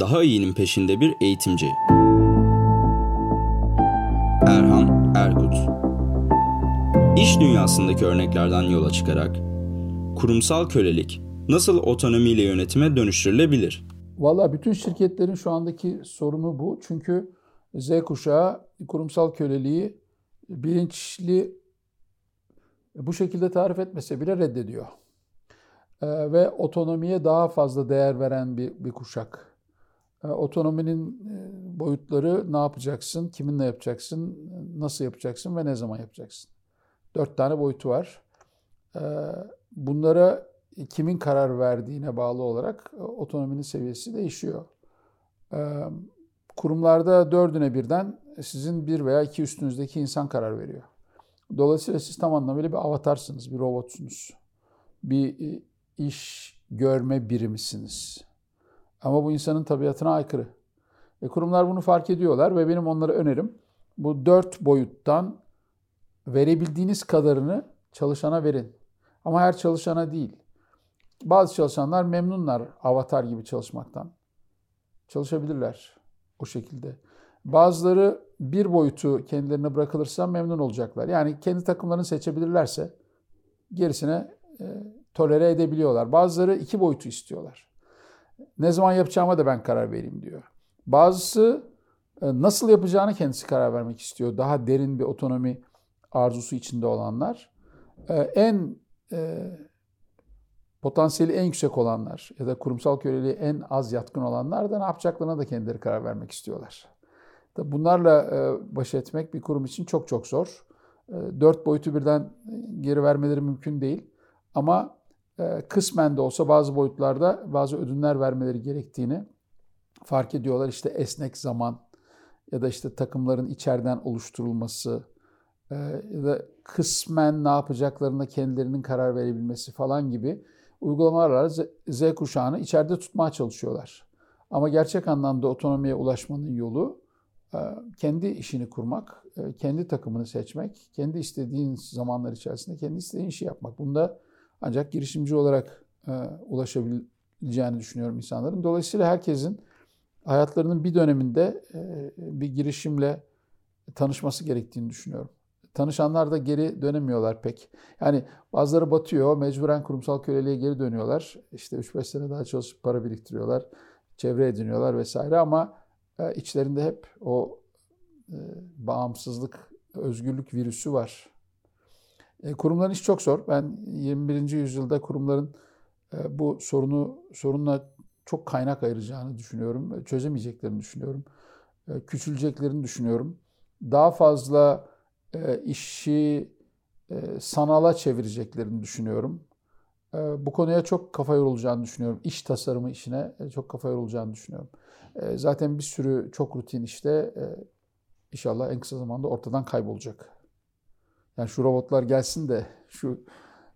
daha iyinin peşinde bir eğitimci. Erhan Erkut İş dünyasındaki örneklerden yola çıkarak kurumsal kölelik nasıl otonomiyle yönetime dönüştürülebilir? Valla bütün şirketlerin şu andaki sorunu bu. Çünkü Z kuşağı kurumsal köleliği bilinçli bu şekilde tarif etmese bile reddediyor. Ee, ve otonomiye daha fazla değer veren bir, bir kuşak. Ee, otonominin e, boyutları ne yapacaksın, kiminle yapacaksın, nasıl yapacaksın ve ne zaman yapacaksın. Dört tane boyutu var. Bunlara kimin karar verdiğine bağlı olarak e, otonominin seviyesi değişiyor. Kurumlarda dördüne birden sizin bir veya iki üstünüzdeki insan karar veriyor. Dolayısıyla siz tam anlamıyla bir avatarsınız, bir robotsunuz. Bir e, iş görme birimisiniz. Ama bu insanın tabiatına aykırı. E kurumlar bunu fark ediyorlar ve benim onlara önerim bu dört boyuttan verebildiğiniz kadarını çalışana verin. Ama her çalışana değil. Bazı çalışanlar memnunlar avatar gibi çalışmaktan. Çalışabilirler o şekilde. Bazıları bir boyutu kendilerine bırakılırsa memnun olacaklar. Yani kendi takımlarını seçebilirlerse gerisine e, tolere edebiliyorlar. Bazıları iki boyutu istiyorlar. Ne zaman yapacağıma da ben karar vereyim diyor. Bazısı e, nasıl yapacağını kendisi karar vermek istiyor. Daha derin bir otonomi arzusu içinde olanlar. E, en e, potansiyeli en yüksek olanlar ya da kurumsal köleliğe en az yatkın olanlar da ne yapacaklarına da kendileri karar vermek istiyorlar. Bunlarla baş etmek bir kurum için çok çok zor. Dört boyutu birden geri vermeleri mümkün değil. Ama kısmen de olsa bazı boyutlarda bazı ödünler vermeleri gerektiğini fark ediyorlar. İşte esnek zaman ya da işte takımların içeriden oluşturulması ya da kısmen ne yapacaklarına kendilerinin karar verebilmesi falan gibi uygulamalarla Z kuşağını içeride tutmaya çalışıyorlar. Ama gerçek anlamda otonomiye ulaşmanın yolu kendi işini kurmak, kendi takımını seçmek, kendi istediğin zamanlar içerisinde kendi istediğin işi yapmak. Bunda ancak girişimci olarak ulaşabileceğini düşünüyorum insanların. Dolayısıyla herkesin hayatlarının bir döneminde bir girişimle tanışması gerektiğini düşünüyorum. Tanışanlar da geri dönemiyorlar pek. Yani bazıları batıyor, mecburen kurumsal köleliğe geri dönüyorlar. İşte 3-5 sene daha çalışıp para biriktiriyorlar, çevre ediniyorlar vesaire ama e, içlerinde hep o e, bağımsızlık, özgürlük virüsü var. E, kurumların iş çok zor. Ben 21. yüzyılda kurumların bu sorunu sorunla çok kaynak ayıracağını düşünüyorum. Çözemeyeceklerini düşünüyorum. Küçüleceklerini düşünüyorum. Daha fazla işi sanala çevireceklerini düşünüyorum. Bu konuya çok kafa yorulacağını düşünüyorum. İş tasarımı işine çok kafa yorulacağını düşünüyorum. Zaten bir sürü çok rutin işte e, inşallah en kısa zamanda ortadan kaybolacak. Yani şu robotlar gelsin de şu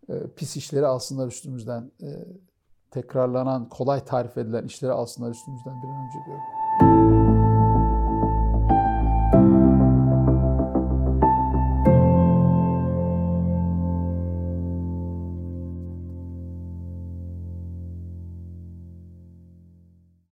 e, pis işleri alsınlar üstümüzden. E, tekrarlanan, kolay tarif edilen işleri alsınlar üstümüzden bir an önce diyorum.